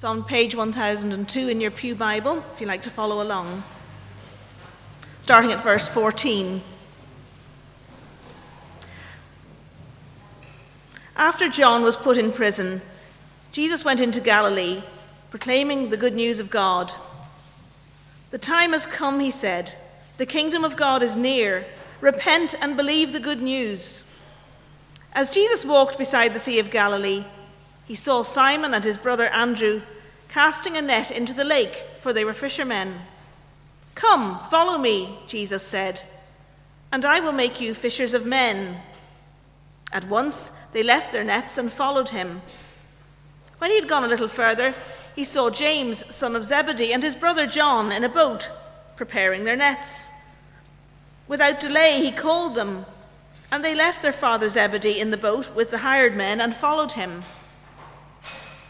It's on page 1002 in your Pew Bible, if you like to follow along. Starting at verse 14. After John was put in prison, Jesus went into Galilee, proclaiming the good news of God. The time has come, he said. The kingdom of God is near. Repent and believe the good news. As Jesus walked beside the Sea of Galilee, he saw Simon and his brother Andrew casting a net into the lake, for they were fishermen. Come, follow me, Jesus said, and I will make you fishers of men. At once they left their nets and followed him. When he had gone a little further, he saw James, son of Zebedee, and his brother John in a boat, preparing their nets. Without delay, he called them, and they left their father Zebedee in the boat with the hired men and followed him.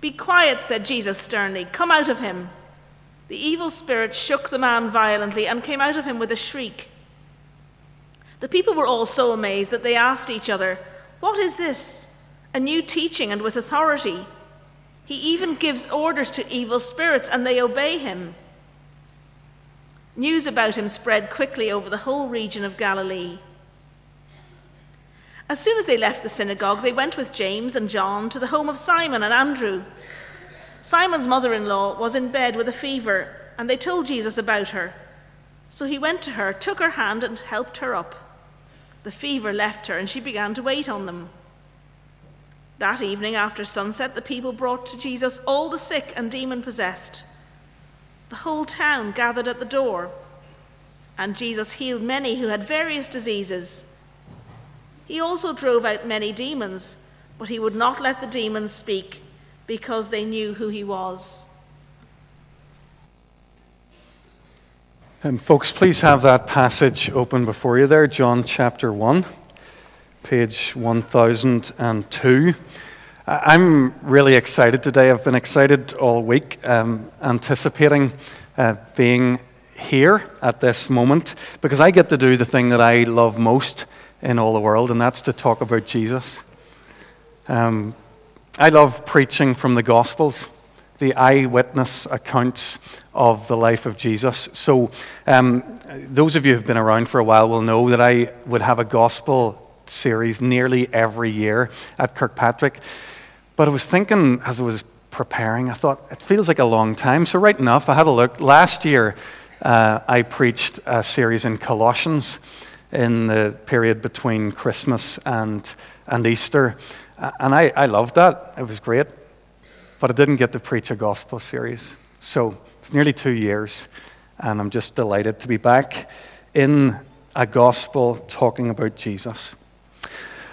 Be quiet, said Jesus sternly. Come out of him. The evil spirit shook the man violently and came out of him with a shriek. The people were all so amazed that they asked each other, What is this? A new teaching and with authority. He even gives orders to evil spirits and they obey him. News about him spread quickly over the whole region of Galilee. As soon as they left the synagogue, they went with James and John to the home of Simon and Andrew. Simon's mother in law was in bed with a fever, and they told Jesus about her. So he went to her, took her hand, and helped her up. The fever left her, and she began to wait on them. That evening, after sunset, the people brought to Jesus all the sick and demon possessed. The whole town gathered at the door, and Jesus healed many who had various diseases he also drove out many demons, but he would not let the demons speak because they knew who he was. Um, folks, please have that passage open before you there, John chapter 1, page 1002. I'm really excited today. I've been excited all week, um, anticipating uh, being here at this moment because I get to do the thing that I love most in all the world, and that's to talk about Jesus. Um, I love preaching from the Gospels, the eyewitness accounts of the life of Jesus. So, um, those of you who've been around for a while will know that I would have a gospel series nearly every year at Kirkpatrick. But I was thinking as I was preparing, I thought it feels like a long time. So, right enough, I had a look. Last year, uh, I preached a series in Colossians in the period between Christmas and, and Easter. And I, I loved that. It was great. But I didn't get to preach a gospel series. So it's nearly two years, and I'm just delighted to be back in a gospel talking about Jesus.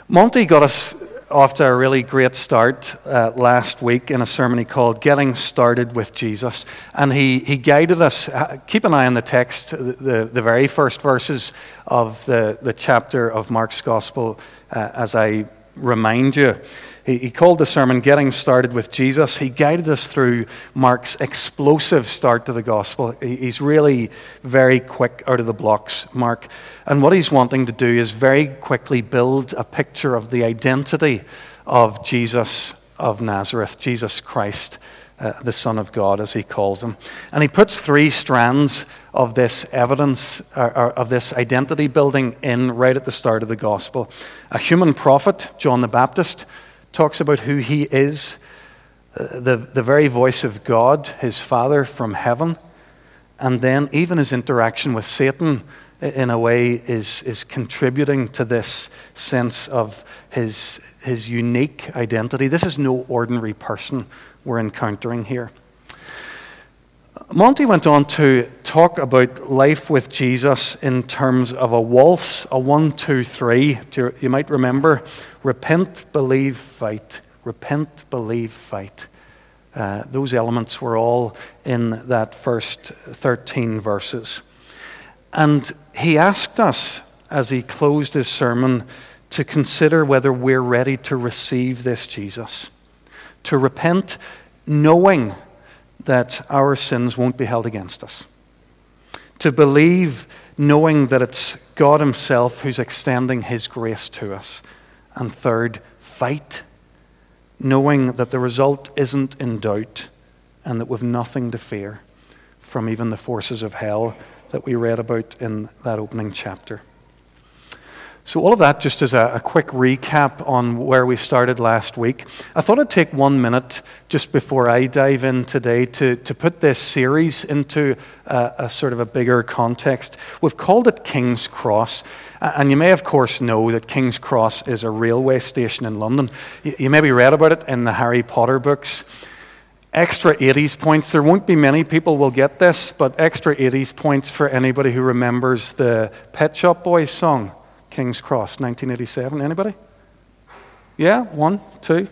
Monty got us off to a really great start uh, last week in a sermon he called Getting Started with Jesus. And he, he guided us, uh, keep an eye on the text, the, the, the very first verses of the, the chapter of Mark's Gospel uh, as I remind you. He, he called the sermon Getting Started with Jesus. He guided us through Mark's explosive start to the gospel. He, he's really very quick out of the blocks, Mark. And what he's wanting to do is very quickly build a picture of the identity of Jesus of Nazareth, Jesus Christ. Uh, the Son of God, as he calls him. And he puts three strands of this evidence, or, or of this identity building in right at the start of the gospel. A human prophet, John the Baptist, talks about who he is, uh, the, the very voice of God, his Father from heaven, and then even his interaction with Satan in a way is, is contributing to this sense of his, his unique identity. This is no ordinary person we're encountering here. Monty went on to talk about life with Jesus in terms of a waltz, a one, two, three. You might remember repent, believe, fight. Repent, believe, fight. Uh, those elements were all in that first 13 verses. And he asked us, as he closed his sermon, to consider whether we're ready to receive this Jesus, to repent knowing that our sins won't be held against us, to believe knowing that it's God Himself who's extending His grace to us, and third, fight knowing that the result isn't in doubt and that we've nothing to fear from even the forces of hell that we read about in that opening chapter. So, all of that just as a, a, quick recap on where we started last week. I thought I'd take one minute just before I dive in today to, to put this series into a, a sort of a bigger context. We've called it King's Cross. And you may, of course, know that King's Cross is a railway station in London. You, you maybe read about it in the Harry Potter books. Extra 80s points. There won't be many people will get this, but extra 80s points for anybody who remembers the Pet Shop Boys song. King's Cross, 1987. Anybody? Yeah, one, two.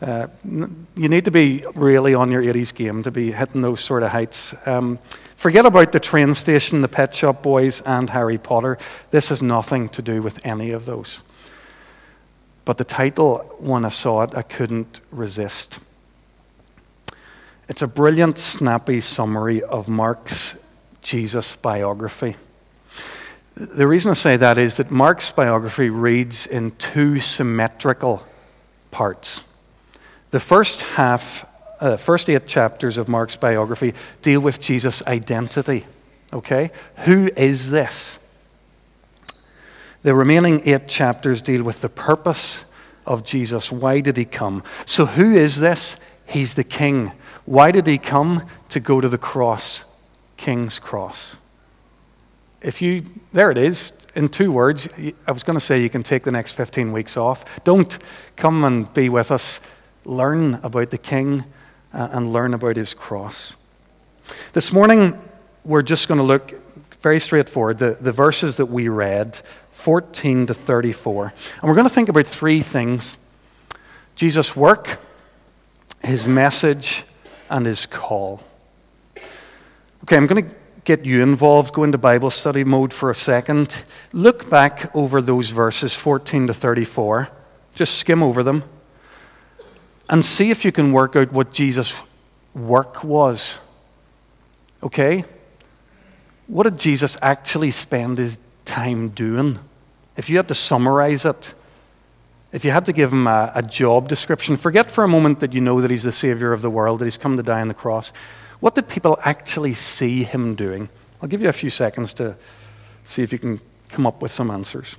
Uh, you need to be really on your 80s game to be hitting those sort of heights. Um, forget about the train station, the Pet Shop Boys, and Harry Potter. This has nothing to do with any of those. But the title, when I saw it, I couldn't resist. It's a brilliant, snappy summary of Mark's Jesus biography. The reason I say that is that Mark's biography reads in two symmetrical parts. The first half, uh, first eight chapters of Mark's biography deal with Jesus' identity. Okay? Who is this? The remaining eight chapters deal with the purpose of Jesus. Why did he come? So, who is this? He's the king. Why did he come? To go to the cross, King's cross if you, there it is, in two words. I was going to say you can take the next 15 weeks off. Don't come and be with us. Learn about the King uh, and learn about his cross. This morning, we're just going to look very straightforward, the, the verses that we read, 14 to 34. And we're going to think about three things Jesus' work, his message, and his call. Okay, I'm going to get you involved, go into Bible study mode for a second. Look back over those verses 14 to 34. Just skim over them. And see if you can work out what Jesus' work was. Okay? What did Jesus actually spend his time doing? If you had to summarize it, if you had to give him a, a, job description, forget for a moment that you know that he's the Savior of the world, that he's come to die on the cross. What did people actually see him doing? I'll give you a few seconds to see if you can come up with some answers.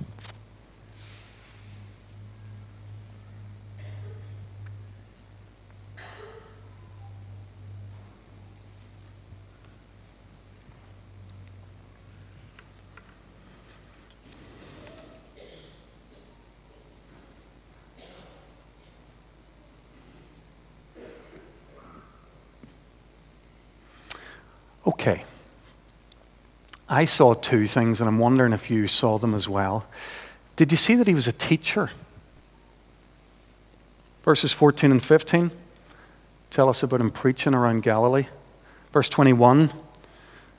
Okay. I saw two things, and I'm wondering if you saw them as well. Did you see that he was a teacher? Verses 14 and 15 tell us about him preaching around Galilee. Verse 21,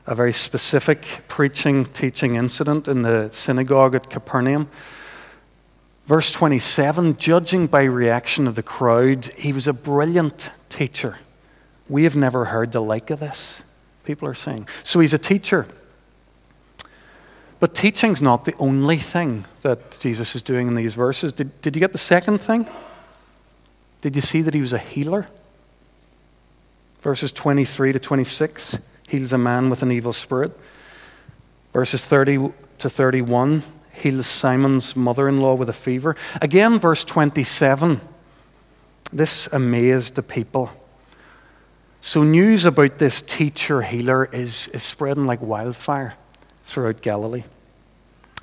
a very specific preaching, teaching incident in the synagogue at Capernaum. Verse 27, judging by reaction of the crowd, he was a brilliant teacher. We have never heard the like of this people are saying. So he's a teacher. But teaching's not the only thing that Jesus is doing in these verses. Did, did you get the second thing? Did you see that he was a healer? Verses 23 to 26 heals a man with an evil spirit. Verses 30 to 31 heals Simon's mother in law with a fever. Again, verse 27 this amazed the people. So, news about this teacher healer is, is spreading like wildfire throughout Galilee.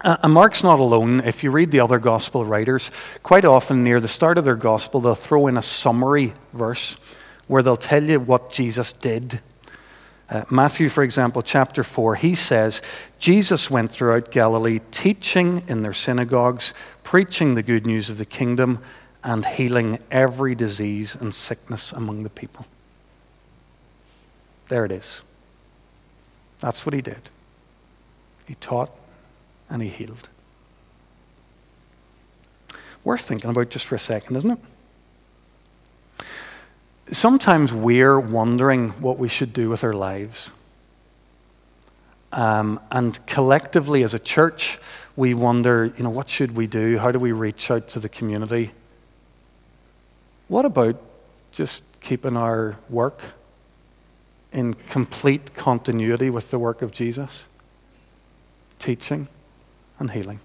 And Mark's not alone. If you read the other gospel writers, quite often near the start of their gospel, they'll throw in a summary verse where they'll tell you what Jesus did. Uh, Matthew, for example, chapter 4, he says, Jesus went throughout Galilee, teaching in their synagogues, preaching the good news of the kingdom, and healing every disease and sickness among the people. There it is. That's what he did. He taught and he healed. Worth thinking about just for a second, isn't it? Sometimes we're wondering what we should do with our lives. Um, and collectively, as a church, we wonder, you know, what should we do? How do we reach out to the community? What about just keeping our work in complete continuity with the work of Jesus? Teaching and healing.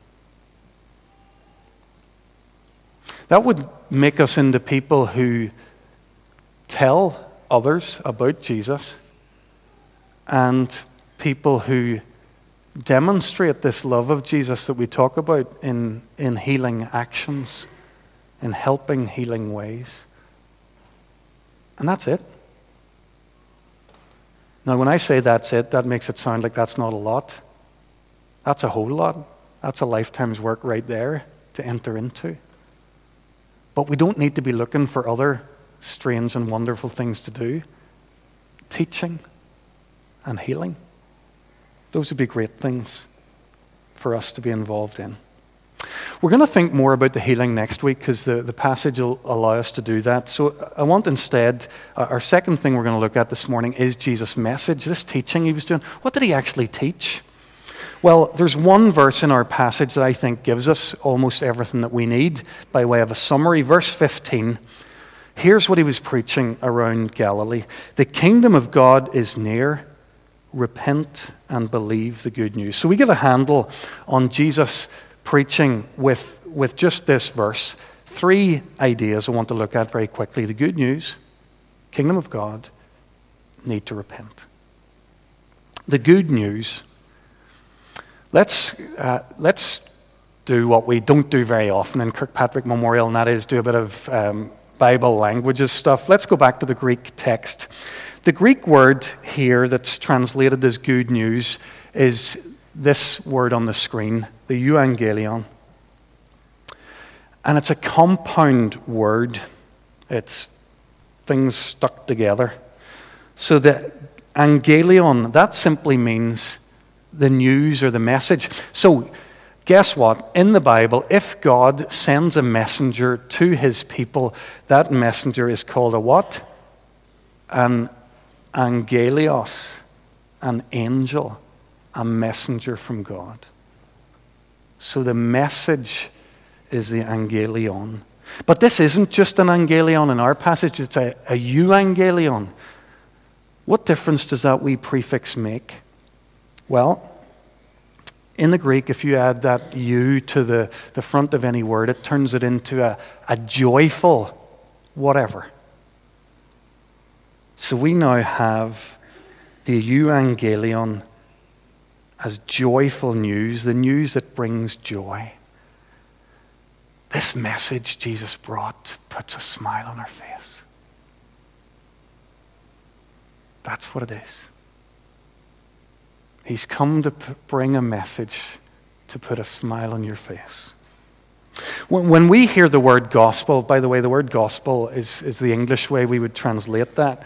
That would make us into people who tell others about Jesus and people who demonstrate this love of Jesus that we talk about in, in healing actions, in helping healing ways. And that's it. Now, when I say that's it, that makes it sound like that's not a lot. That's a whole lot. That's a lifetime's work right there to enter into. But we don't need to be looking for other strange and wonderful things to do. Teaching and healing. Those would be great things for us to be involved in. We're going to think more about the healing next week because the, the passage will allow us to do that. So I want instead, uh, our second thing we're going to look at this morning is Jesus' message, this teaching he was doing. What did he actually teach? Well, there's one verse in our passage that I think gives us almost everything that we need by way of a summary. Verse 15. Here's what he was preaching around Galilee The kingdom of God is near repent and believe the good news. So we get a handle on Jesus preaching with, with just this verse. Three ideas I want to look at very quickly the good news, kingdom of God, need to repent. The good news. Let's, uh, let's do what we don't do very often in Kirkpatrick Memorial, and that is do a bit of um, Bible languages stuff. Let's go back to the Greek text. The Greek word here that's translated as good news is this word on the screen, the euangelion. And it's a compound word, it's things stuck together. So the angelion, that simply means the news or the message. So, guess what? In the Bible, if God sends a messenger to his people, that messenger is called a what? An angelios, an angel, a messenger from God. So the message is the angelion. But this isn't just an angelion in our passage, it's a, a euangelion. What difference does that wee prefix make? Well, in the Greek, if you add that you to the, the front of any word, it turns it into a, a joyful whatever. So we now have the euangelion as joyful news, the news that brings joy. This message Jesus brought puts a smile on our face. That's what it is. He's come to p- bring a message to put a smile on your face. When, when we hear the word gospel, by the way, the word gospel is, is the English way we would translate that.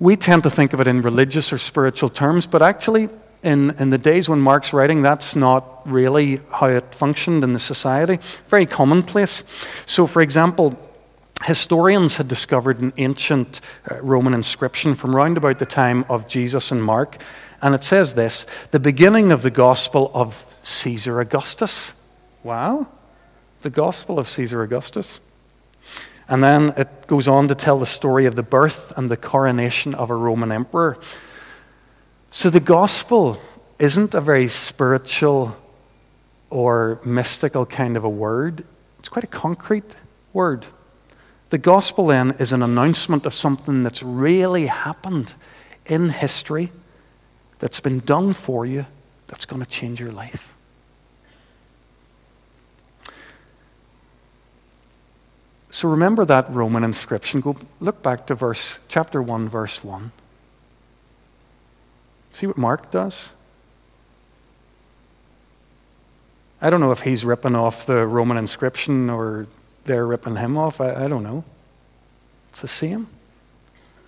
We tend to think of it in religious or spiritual terms, but actually, in, in the days when Mark's writing, that's not really how it functioned in the society. Very commonplace. So, for example, historians had discovered an ancient uh, Roman inscription from round about the time of Jesus and Mark, and it says this the beginning of the gospel of Caesar Augustus. Wow, the gospel of Caesar Augustus. And then it goes on to tell the story of the birth and the coronation of a Roman emperor. So the gospel isn't a very spiritual or mystical kind of a word, it's quite a concrete word. The gospel then is an announcement of something that's really happened in history, that's been done for you, that's going to change your life. So remember that Roman inscription. Go look back to verse chapter 1 verse 1. See what Mark does? I don't know if he's ripping off the Roman inscription or they're ripping him off. I, I don't know. It's the same.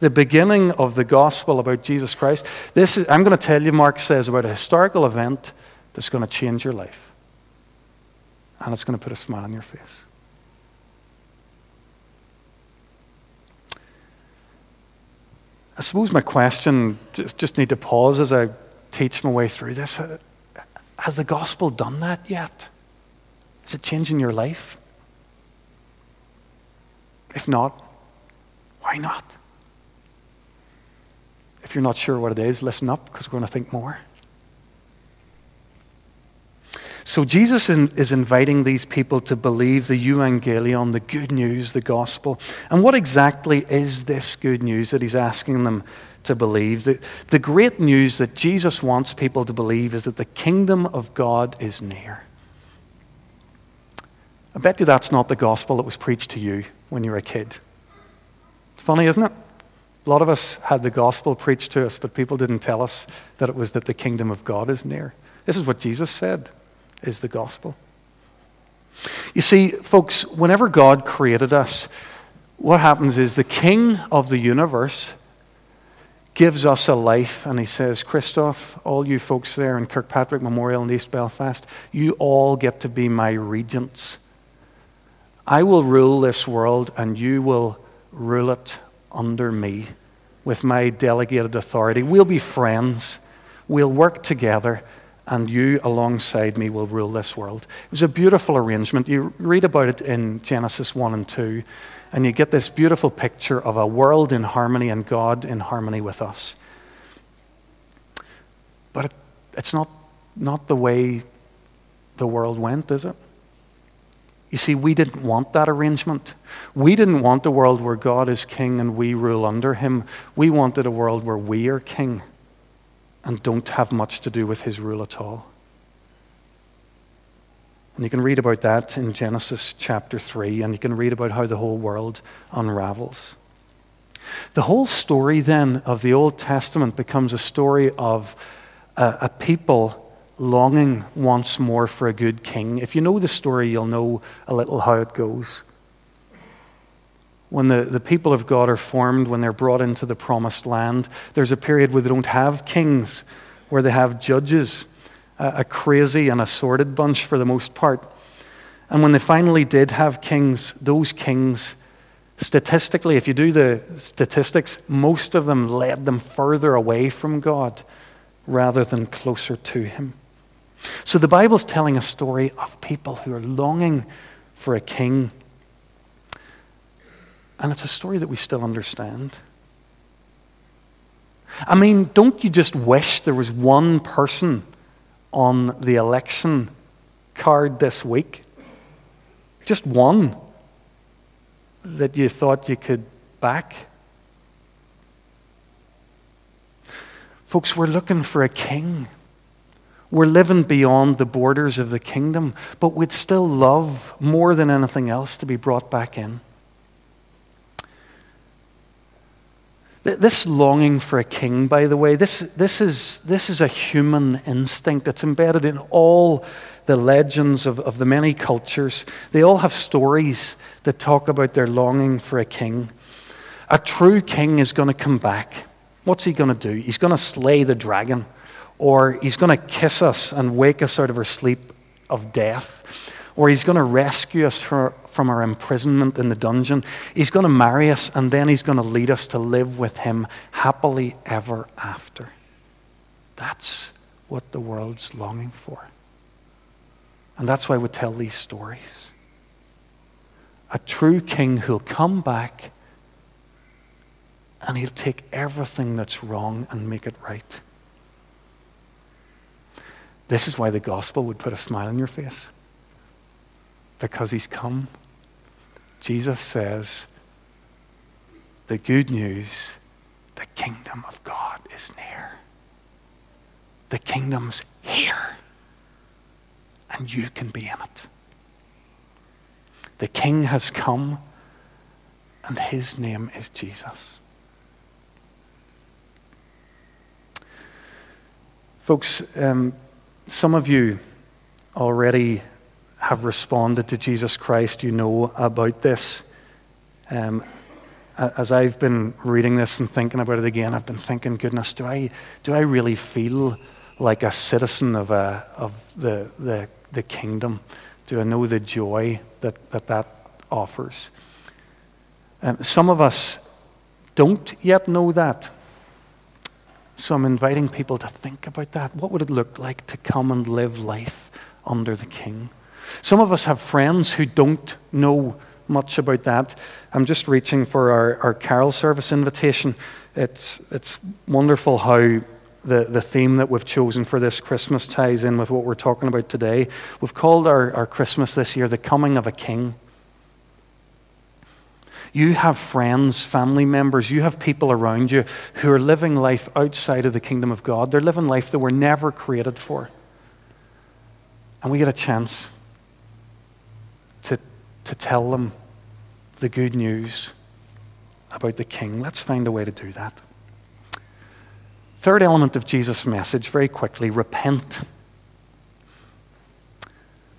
the beginning of the gospel about Jesus Christ. This is, I'm going to tell you, Mark says, about a historical event that's going to change your life. And it's going to put a smile on your face. I suppose my question, just, just need to pause as I teach my way through this. Uh, has the gospel done that yet? Is it changing your life? If not, why not? If you're not sure what it is, listen up because we're going to think more. So, Jesus is inviting these people to believe the evangelion, the good news, the gospel. And what exactly is this good news that he's asking them to believe? The, the great news that Jesus wants people to believe is that the kingdom of God is near. I bet you that's not the gospel that was preached to you when you were a kid. It's funny, isn't it? A lot of us had the gospel preached to us, but people didn't tell us that it was that the kingdom of God is near. This is what Jesus said is the gospel. You see, folks, whenever God created us, what happens is the king of the universe gives us a life and he says, Christoph, all you folks there in Kirkpatrick Memorial in East Belfast, you all get to be my regents. I will rule this world and you will rule it under me with my delegated authority. We'll be friends. We'll work together and you alongside me will rule this world. It was a beautiful arrangement. You read about it in Genesis 1 and 2, and you get this beautiful picture of a world in harmony and God in harmony with us. But it, it's not, not the way the world went, is it? You see, we didn't want that arrangement. We didn't want a world where God is king and we rule under him. We wanted a world where we are king and don't have much to do with his rule at all. And you can read about that in Genesis chapter 3, and you can read about how the whole world unravels. The whole story then of the Old Testament becomes a story of a, a people longing once more for a good king. If you know the story, you'll know a little how it goes when the, the people of God are formed, when they're brought into the promised land, there's a period where they don't have kings, where they have judges, a, a crazy and a sordid bunch for the most part. And when they finally did have kings, those kings, statistically, if you do the statistics, most of them led them further away from God rather than closer to Him. So the Bible's telling a story of people who are longing for a king and it's a story that we still understand. I mean, don't you just wish there was one person on the election card this week? Just one that you thought you could back? Folks, we're looking for a king. We're living beyond the borders of the kingdom, but we'd still love more than anything else to be brought back in. This longing for a king, by the way, this, this, is, this is a human instinct. It's embedded in all the legends of, of the many cultures. They all have stories that talk about their longing for a king. A true king is going to come back. What's he going to do? He's going to slay the dragon, or he's going to kiss us and wake us out of our sleep of death, or he's going to rescue us from, from our imprisonment in the dungeon. He's going to marry us, and then he's going to lead us to live with him happily ever after. That's what the world's longing for. And that's why we tell these stories. A true king who'll come back and he'll take everything that's wrong and make it right. This is why the gospel would put a smile on your face. Because he's come Jesus says, the good news, the kingdom of God is near. The kingdom's here, and you can be in it. The king has come, and his name is Jesus. Folks, um, some of you already have responded to Jesus Christ, you know about this. Um, as I've been reading this and thinking about it again, I've been thinking, goodness, do I, do I really feel like a citizen of, a, of the, the, the kingdom? Do I know the joy that that, that offers? Um, some of us don't yet know that. So I'm inviting people to think about that. What would it look like to come and live life under the King? Some of us have friends who don't know much about that. I'm just reaching for our, our carol service invitation. It's, it's wonderful how the, the theme that we've chosen for this Christmas ties in with what we're talking about today. We've called our, our Christmas this year The Coming of a King. You have friends, family members, you have people around you who are living life outside of the kingdom of God. They're living life that we're never created for. And we get a chance to tell them the good news about the King. Let's find a way to do that. Third element of Jesus' message, very quickly repent.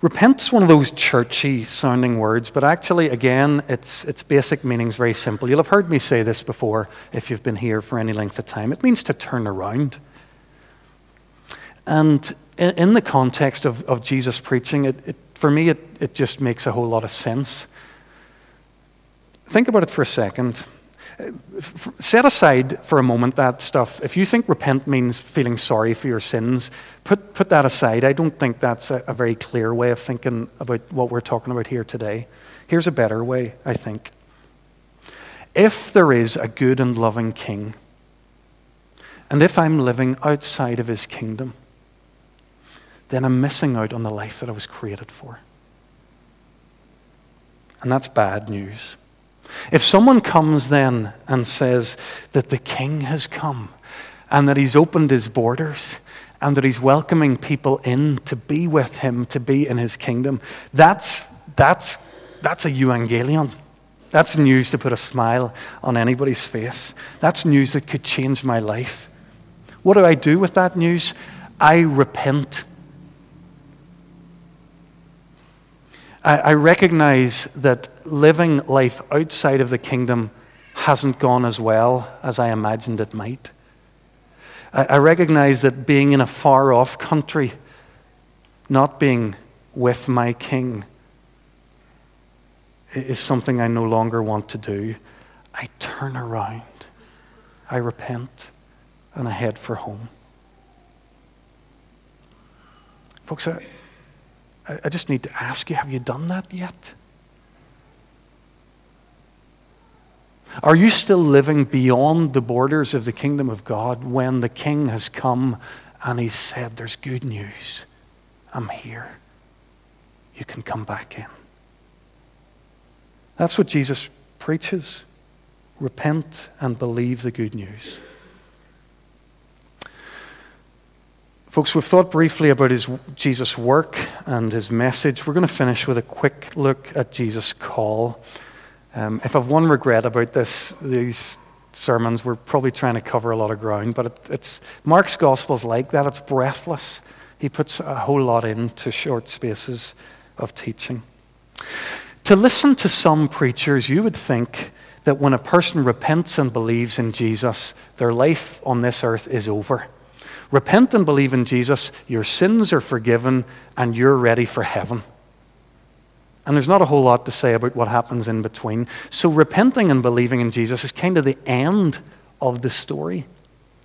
Repent's one of those churchy sounding words, but actually, again, its, its basic meaning is very simple. You'll have heard me say this before if you've been here for any length of time. It means to turn around. And in, in the context of, of Jesus preaching, it, it for me, it, it just makes a whole lot of sense. Think about it for a second. Set aside for a moment that stuff. If you think repent means feeling sorry for your sins, put, put that aside. I don't think that's a, a very clear way of thinking about what we're talking about here today. Here's a better way, I think. If there is a good and loving king, and if I'm living outside of his kingdom, then I'm missing out on the life that I was created for. And that's bad news. If someone comes then and says that the king has come and that he's opened his borders and that he's welcoming people in to be with him, to be in his kingdom, that's, that's, that's a euangelion. That's news to put a smile on anybody's face. That's news that could change my life. What do I do with that news? I repent I, I recognize that living life outside of the kingdom hasn't gone as well as I imagined it might. I, I recognize that being in a far off country, not being with my king, is something I no longer want to do. I turn around, I repent, and I head for home. Folks, I, I just need to ask you have you done that yet? Are you still living beyond the borders of the kingdom of God when the king has come and he said, There's good news. I'm here. You can come back in. That's what Jesus preaches. Repent and believe the good news. Folks, we've thought briefly about his, Jesus' work and his message. We're going to finish with a quick look at Jesus' call. Um, if I've one regret about this, these sermons, we're probably trying to cover a lot of ground, but it, it's Mark's gospel's like that. It's breathless. He puts a whole lot into short spaces of teaching. To listen to some preachers, you would think that when a person repents and believes in Jesus, their life on this earth is over. Repent and believe in Jesus, your sins are forgiven, and you're ready for heaven. And there's not a whole lot to say about what happens in between. So, repenting and believing in Jesus is kind of the end of the story,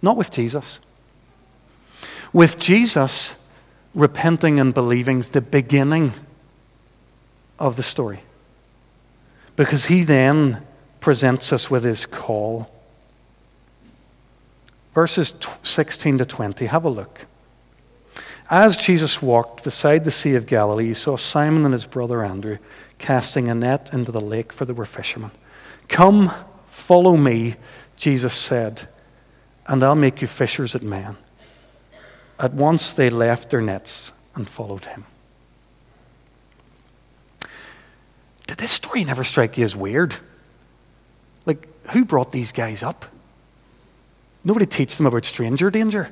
not with Jesus. With Jesus, repenting and believing is the beginning of the story. Because he then presents us with his call. Verses 16 to 20, have a look. As Jesus walked beside the Sea of Galilee, he saw Simon and his brother Andrew casting a net into the lake, for they were fishermen. Come, follow me, Jesus said, and I'll make you fishers of men. At once they left their nets and followed him. Did this story never strike you as weird? Like, who brought these guys up? Nobody teach them about stranger danger.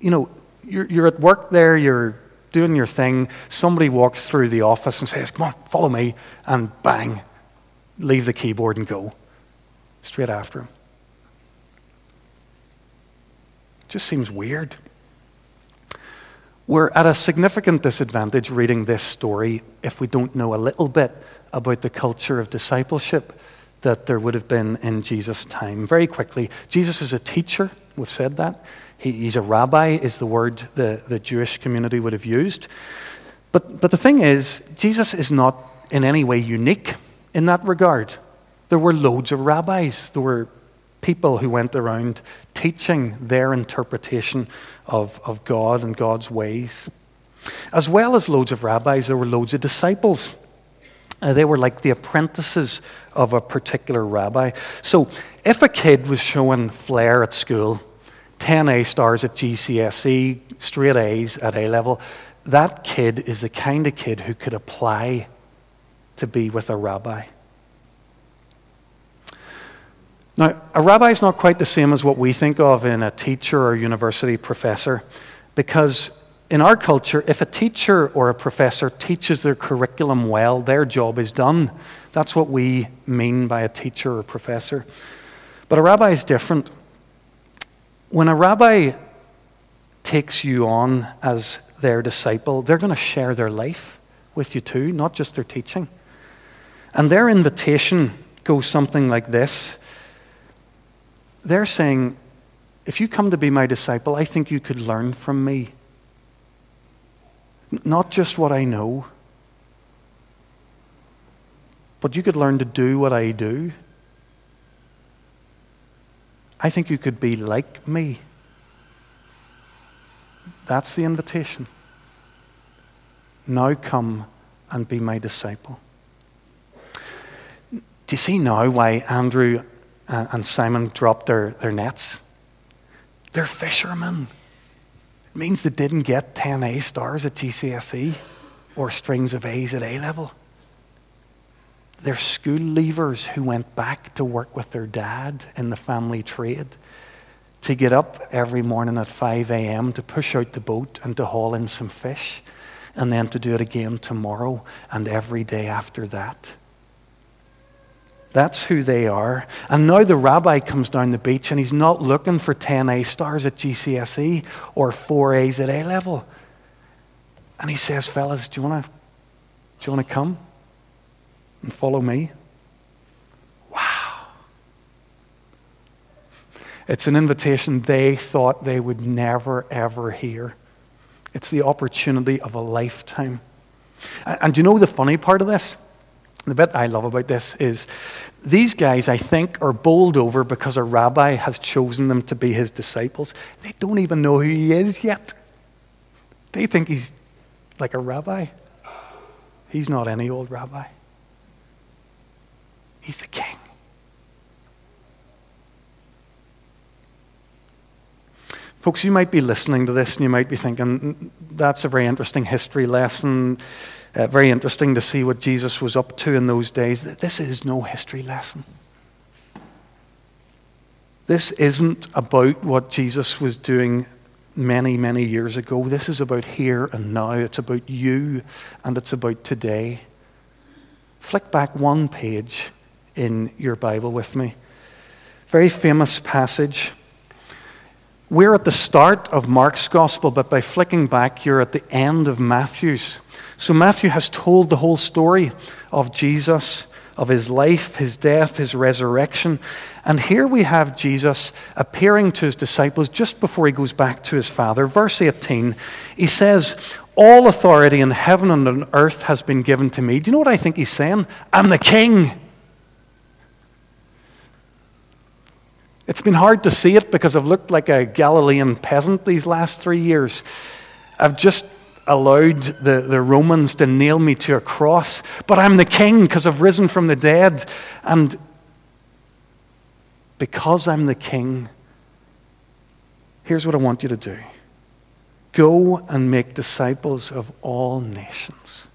You know, you're, you're at work there, you're doing your thing, somebody walks through the office and says, Come on, follow me, and bang, leave the keyboard and go. straight after him. Just seems weird. We're at a significant disadvantage reading this story if we don't know a little bit about the culture of discipleship that there would have been in Jesus' time. Very quickly, Jesus is a teacher, we've said that. He, he's a rabbi, is the word the, the Jewish community would have used. But, but the thing is, Jesus is not in any way unique in that regard. There were loads of rabbis, there were people who went around teaching their interpretation of, of God and God's ways. As well as loads of rabbis, there were loads of disciples. Uh, they were like the apprentices of a particular rabbi. So if a kid was showing flair at school, 10 A stars at GCSE, straight A's at A level, that kid is the kind of kid who could apply to be with a rabbi. Now, a rabbi is not quite the same as what we think of in a teacher or university professor, because in our culture, if a teacher or a professor teaches their curriculum well, their job is done. That's what we mean by a teacher or professor. But a rabbi is different. When a rabbi takes you on as their disciple, they're going to share their life with you too, not just their teaching. And their invitation goes something like this They're saying, If you come to be my disciple, I think you could learn from me. Not just what I know, but you could learn to do what I do. I think you could be like me. That's the invitation. Now come and be my disciple. Do you see now why Andrew uh, and Simon dropped their, their nets? They're fishermen means they didn't get 10 A stars at GCSE or strings of A's at A level. They're school leavers who went back to work with their dad in the family trade to get up every morning at 5 a.m. to push out the boat and to haul in some fish, and then to do it again tomorrow and every day after that. That's who they are. And now the rabbi comes down the beach and he's not looking for 10 A stars at GCSE or 4 A's at A level. And he says, Fellas, do you want to do you want to come and follow me? Wow. It's an invitation they thought they would never, ever hear. It's the opportunity of a lifetime. And, and do you know the funny part of this? The bit I love about this is these guys, I think, are bowled over because a rabbi has chosen them to be his disciples. They don't even know who he is yet. They think he's like a rabbi. He's not any old rabbi, he's the king. Folks, you might be listening to this and you might be thinking, mm, that's a very interesting history lesson. Uh, very interesting to see what Jesus was up to in those days. This is no history lesson. This isn't about what Jesus was doing many, many years ago. This is about here and now. It's about you and it's about today. Flick back one page in your Bible with me. Very famous passage. We're at the start of Mark's gospel, but by flicking back, you're at the end of Matthew's. So Matthew has told the whole story of Jesus, of his life, his death, his resurrection. And here we have Jesus appearing to his disciples just before he goes back to his Father. Verse 18, he says, All authority in heaven and on earth has been given to me. Do you know what I think he's saying? I'm the king. It's been hard to see it because I've looked like a Galilean peasant these last three years. I've just allowed the, the Romans to nail me to a cross, but I'm the king because I've risen from the dead. And because I'm the king, here's what I want you to do go and make disciples of all nations.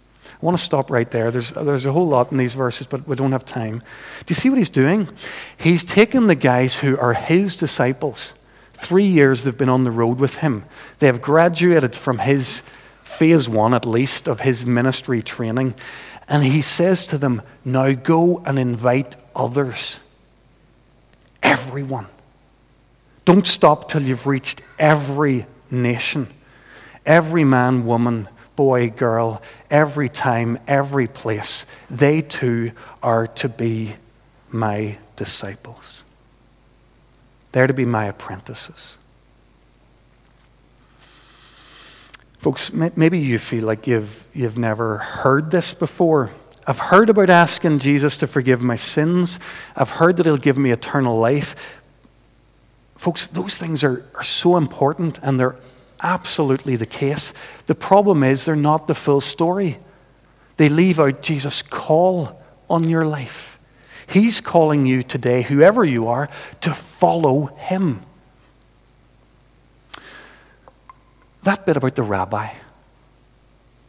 I want to stop right there. There's, there's a whole lot in these verses, but we don't have time. Do you see what he's doing? He's taken the guys who are his disciples. Three years they've been on the road with him. They have graduated from his phase one at least of his ministry training. And he says to them, Now go and invite others. everyone. Don't stop till you've reached every nation, every man, woman, boy, girl, every time, every place. They too are to be my disciples. They're to be my apprentices. Folks, maybe you feel like you've, you've never heard this before. I've heard about asking Jesus to forgive my sins. I've heard that he'll give me eternal life. Folks, those things are, are so important and they're absolutely the case. The problem is they're not the full story. They leave out Jesus' call on your life. He's calling you today, whoever you are, to follow him. That bit about the rabbi.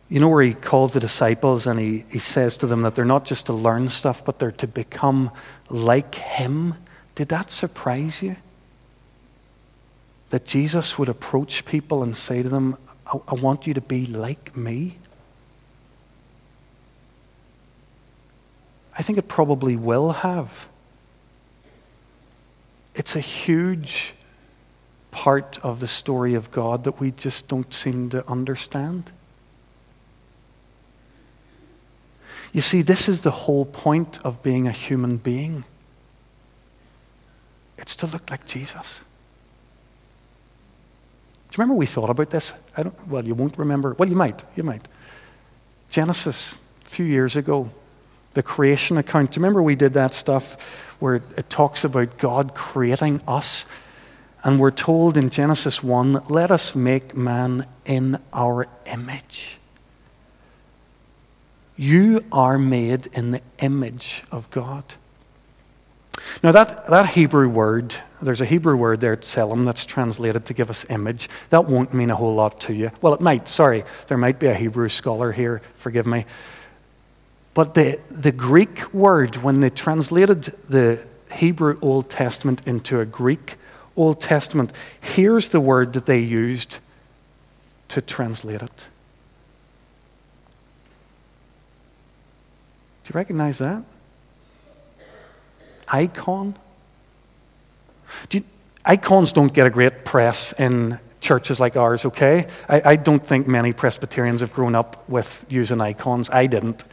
You know where he calls the disciples and he, he says to them that they're not just to learn stuff, but they're to become like him? Did that surprise you? That Jesus would approach people and say to them, I, I want you to be like me? I think it probably will have. It's a huge part of the story of God that we just don't seem to understand. You see, this is the whole point of being a human being. It's to look like Jesus. You remember we thought about this? I don't, well, you won't remember. Well, you might. You might. Genesis, a few years ago, the creation account. Do you remember we did that stuff where it talks about God creating us? And we're told in Genesis 1 let us make man in our image. You are made in the image of God. Now, that, that Hebrew word, there's a Hebrew word there, tselem, that's translated to give us image. That won't mean a whole lot to you. Well, it might, sorry. There might be a Hebrew scholar here, forgive me. But the, the Greek word, when they translated the Hebrew Old Testament into a Greek Old Testament, here's the word that they used to translate it Do you recognize that? Icon. Do you, icons don't get a great press in churches like ours, okay? I, I don't think many Presbyterians have grown up with using icons. I didn't.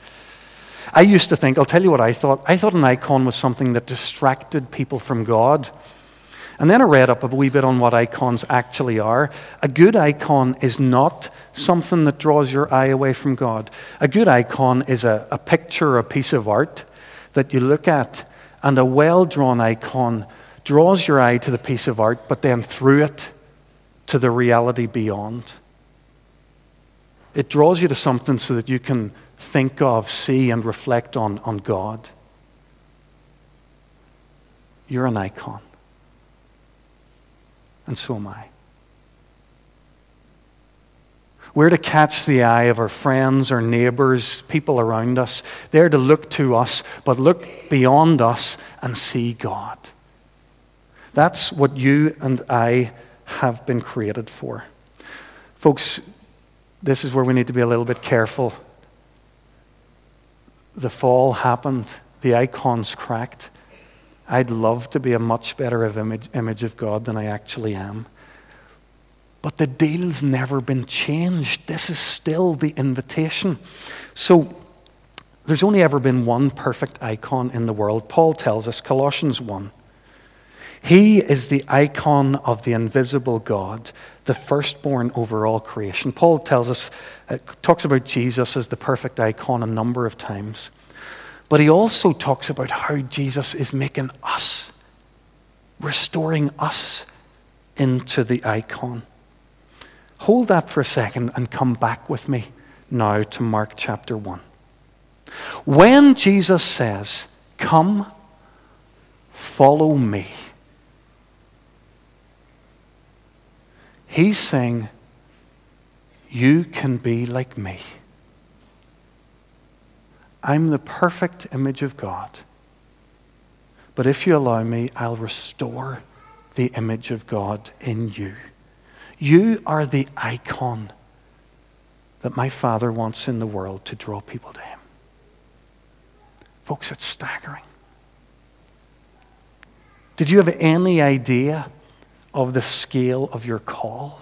I used to think, I'll tell you what I thought. I thought an icon was something that distracted people from God. And then I read up a wee bit on what icons actually are. A good icon is not something that draws your eye away from God. A good icon is a, a picture, a piece of art that you look at, and a well drawn icon draws your eye to the piece of art, but then through it to the reality beyond. It draws you to something so that you can think of, see, and reflect on, on God. You're an icon and so am I. We're to catch the eye of our friends, our neighbors, people around us. They're to look to us, but look beyond us and see God. That's what you and I have been created for. Folks, this is where we need to be a little bit careful. The fall happened, the icons cracked. I'd love to be a much better image, image of God than I actually am. But the deal's never been changed. This is still the invitation. So, there's only ever been one perfect icon in the world. Paul tells us, Colossians 1. He is the icon of the invisible God, the firstborn over all creation. Paul tells us, uh, talks about Jesus as the perfect icon a number of times. But he also talks about how Jesus is making us, restoring us into the icon. Hold that for a second and come back with me now to Mark chapter 1. When Jesus says, Come, follow me, he's saying, You can be like me. I'm the perfect image of God. But if you allow me, I'll restore the image of God in you. You are the icon that my Father wants in the world to draw people to Him. Folks, it's staggering. Did you have any idea of the scale of your call?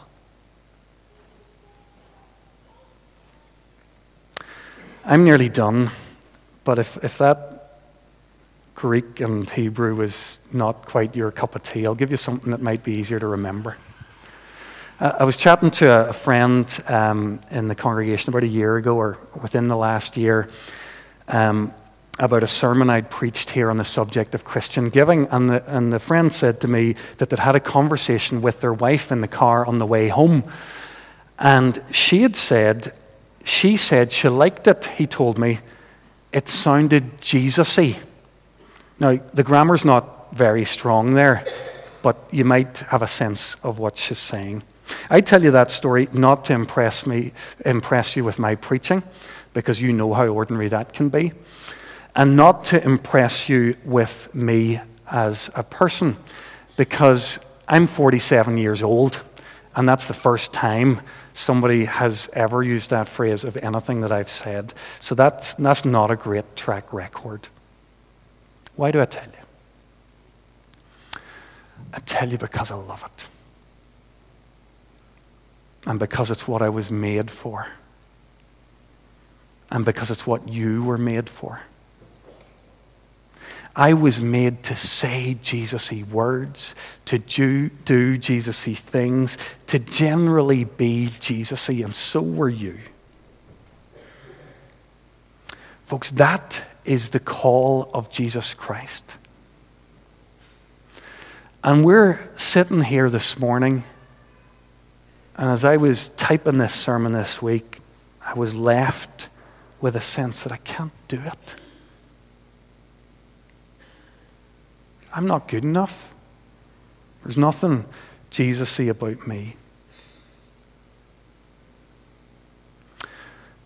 I'm nearly done, but if, if that Greek and Hebrew was not quite your cup of tea, I'll give you something that might be easier to remember. Uh, I was chatting to a, a friend um, in the congregation about a year ago, or within the last year, um, about a sermon I'd preached here on the subject of Christian giving. And the, and the friend said to me that they'd had a conversation with their wife in the car on the way home. And she had said, she said she liked it, he told me. It sounded Jesus-y. Now, the grammar's not very strong there, but you might have a sense of what she's saying. I tell you that story not to impress me, impress you with my preaching, because you know how ordinary that can be and not to impress you with me as a person, because I'm 47 years old, and that's the first time somebody has ever used that phrase of anything that I've said. So that's, that's not a great track record. Why do I tell you? I tell you because I love it. And because it's what I was made for. And because it's what you were made for. I was made to say Jesus words, to do, do Jesus things, to generally be Jesus and so were you. Folks, that is the call of Jesus Christ. And we're sitting here this morning, and as I was typing this sermon this week, I was left with a sense that I can't do it. I'm not good enough. There's nothing Jesus y about me.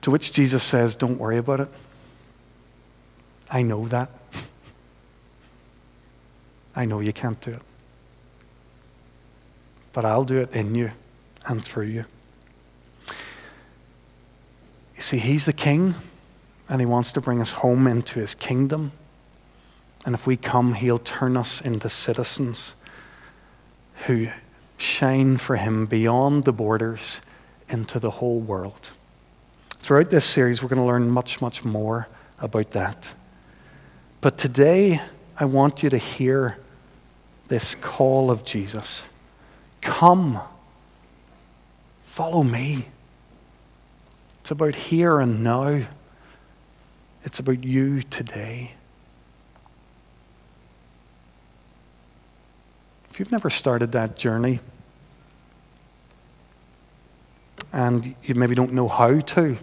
To which Jesus says, Don't worry about it. I know that. I know you can't do it. But I'll do it in you and through you. You see, He's the King, and He wants to bring us home into His kingdom. And if we come, He'll turn us into citizens who shine for Him beyond the borders into the whole world. Throughout this series, we're going to learn much, much more about that. But today, I want you to hear this call of Jesus Come, follow me. It's about here and now, it's about you today. If you've never started that journey and you maybe don't know how to,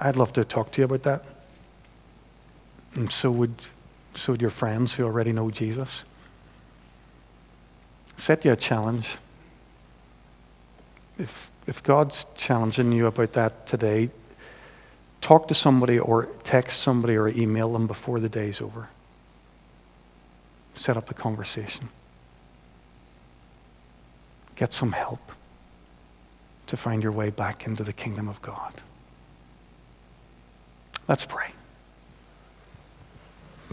I'd love to talk to you about that. And so would, so would your friends who already know Jesus. Set you a challenge. If, if God's challenging you about that today, talk to somebody or text somebody or email them before the day's over set up a conversation. Get some help to find your way back into the kingdom of God. Let's pray.